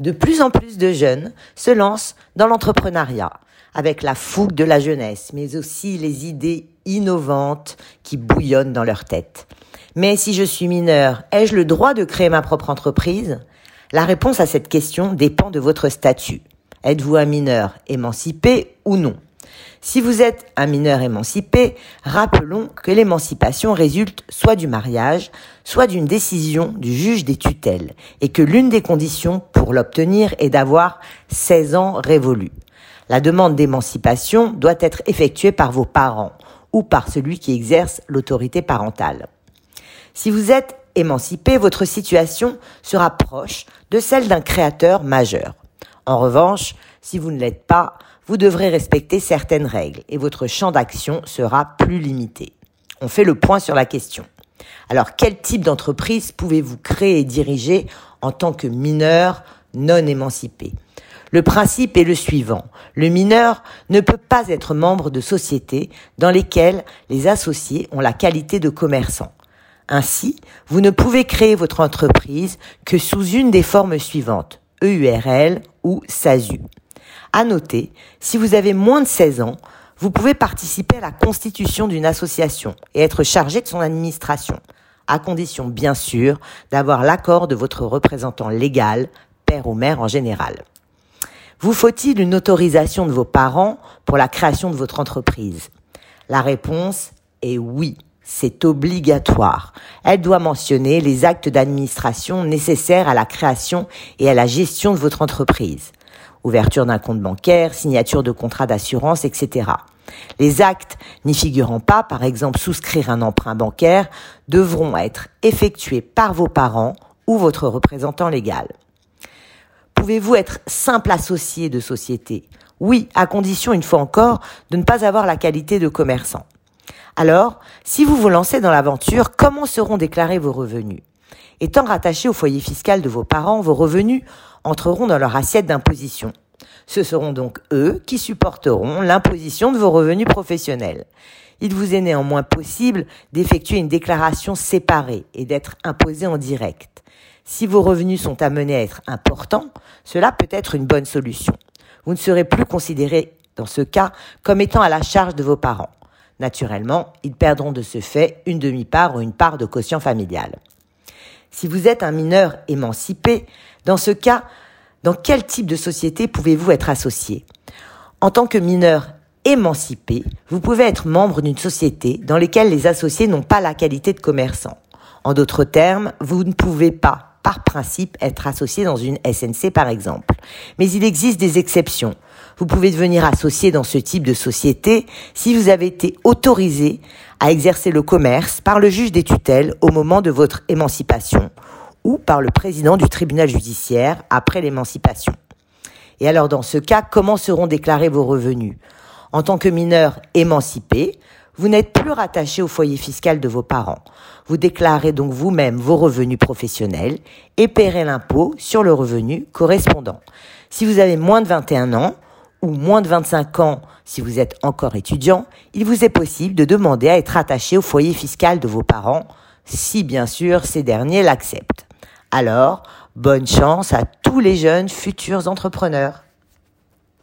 De plus en plus de jeunes se lancent dans l'entrepreneuriat avec la fougue de la jeunesse, mais aussi les idées innovantes qui bouillonnent dans leur tête. Mais si je suis mineur, ai-je le droit de créer ma propre entreprise? La réponse à cette question dépend de votre statut. Êtes-vous un mineur émancipé ou non? Si vous êtes un mineur émancipé, rappelons que l'émancipation résulte soit du mariage, soit d'une décision du juge des tutelles, et que l'une des conditions pour l'obtenir est d'avoir 16 ans révolus. La demande d'émancipation doit être effectuée par vos parents ou par celui qui exerce l'autorité parentale. Si vous êtes émancipé, votre situation sera proche de celle d'un créateur majeur. En revanche, si vous ne l'êtes pas, vous devrez respecter certaines règles et votre champ d'action sera plus limité. On fait le point sur la question. Alors, quel type d'entreprise pouvez-vous créer et diriger en tant que mineur non émancipé? Le principe est le suivant. Le mineur ne peut pas être membre de sociétés dans lesquelles les associés ont la qualité de commerçants. Ainsi, vous ne pouvez créer votre entreprise que sous une des formes suivantes, EURL ou SASU. À noter, si vous avez moins de 16 ans, vous pouvez participer à la constitution d'une association et être chargé de son administration, à condition bien sûr d'avoir l'accord de votre représentant légal, père ou mère en général. Vous faut-il une autorisation de vos parents pour la création de votre entreprise? La réponse est oui, c'est obligatoire. Elle doit mentionner les actes d'administration nécessaires à la création et à la gestion de votre entreprise ouverture d'un compte bancaire, signature de contrat d'assurance, etc. Les actes n'y figurant pas, par exemple souscrire un emprunt bancaire, devront être effectués par vos parents ou votre représentant légal. Pouvez-vous être simple associé de société? Oui, à condition, une fois encore, de ne pas avoir la qualité de commerçant. Alors, si vous vous lancez dans l'aventure, comment seront déclarés vos revenus? Étant rattachés au foyer fiscal de vos parents, vos revenus entreront dans leur assiette d'imposition. Ce seront donc eux qui supporteront l'imposition de vos revenus professionnels. Il vous est néanmoins possible d'effectuer une déclaration séparée et d'être imposé en direct. Si vos revenus sont amenés à être importants, cela peut être une bonne solution. Vous ne serez plus considéré, dans ce cas, comme étant à la charge de vos parents. Naturellement, ils perdront de ce fait une demi-part ou une part de quotient familial. Si vous êtes un mineur émancipé, dans ce cas, dans quel type de société pouvez-vous être associé? En tant que mineur émancipé, vous pouvez être membre d'une société dans laquelle les associés n'ont pas la qualité de commerçant. En d'autres termes, vous ne pouvez pas, par principe, être associé dans une SNC par exemple. Mais il existe des exceptions. Vous pouvez devenir associé dans ce type de société si vous avez été autorisé à exercer le commerce par le juge des tutelles au moment de votre émancipation ou par le président du tribunal judiciaire après l'émancipation. Et alors dans ce cas, comment seront déclarés vos revenus? En tant que mineur émancipé, vous n'êtes plus rattaché au foyer fiscal de vos parents. Vous déclarez donc vous-même vos revenus professionnels et paierez l'impôt sur le revenu correspondant. Si vous avez moins de 21 ans ou moins de 25 ans si vous êtes encore étudiant, il vous est possible de demander à être rattaché au foyer fiscal de vos parents, si bien sûr ces derniers l'acceptent. Alors, bonne chance à tous les jeunes futurs entrepreneurs.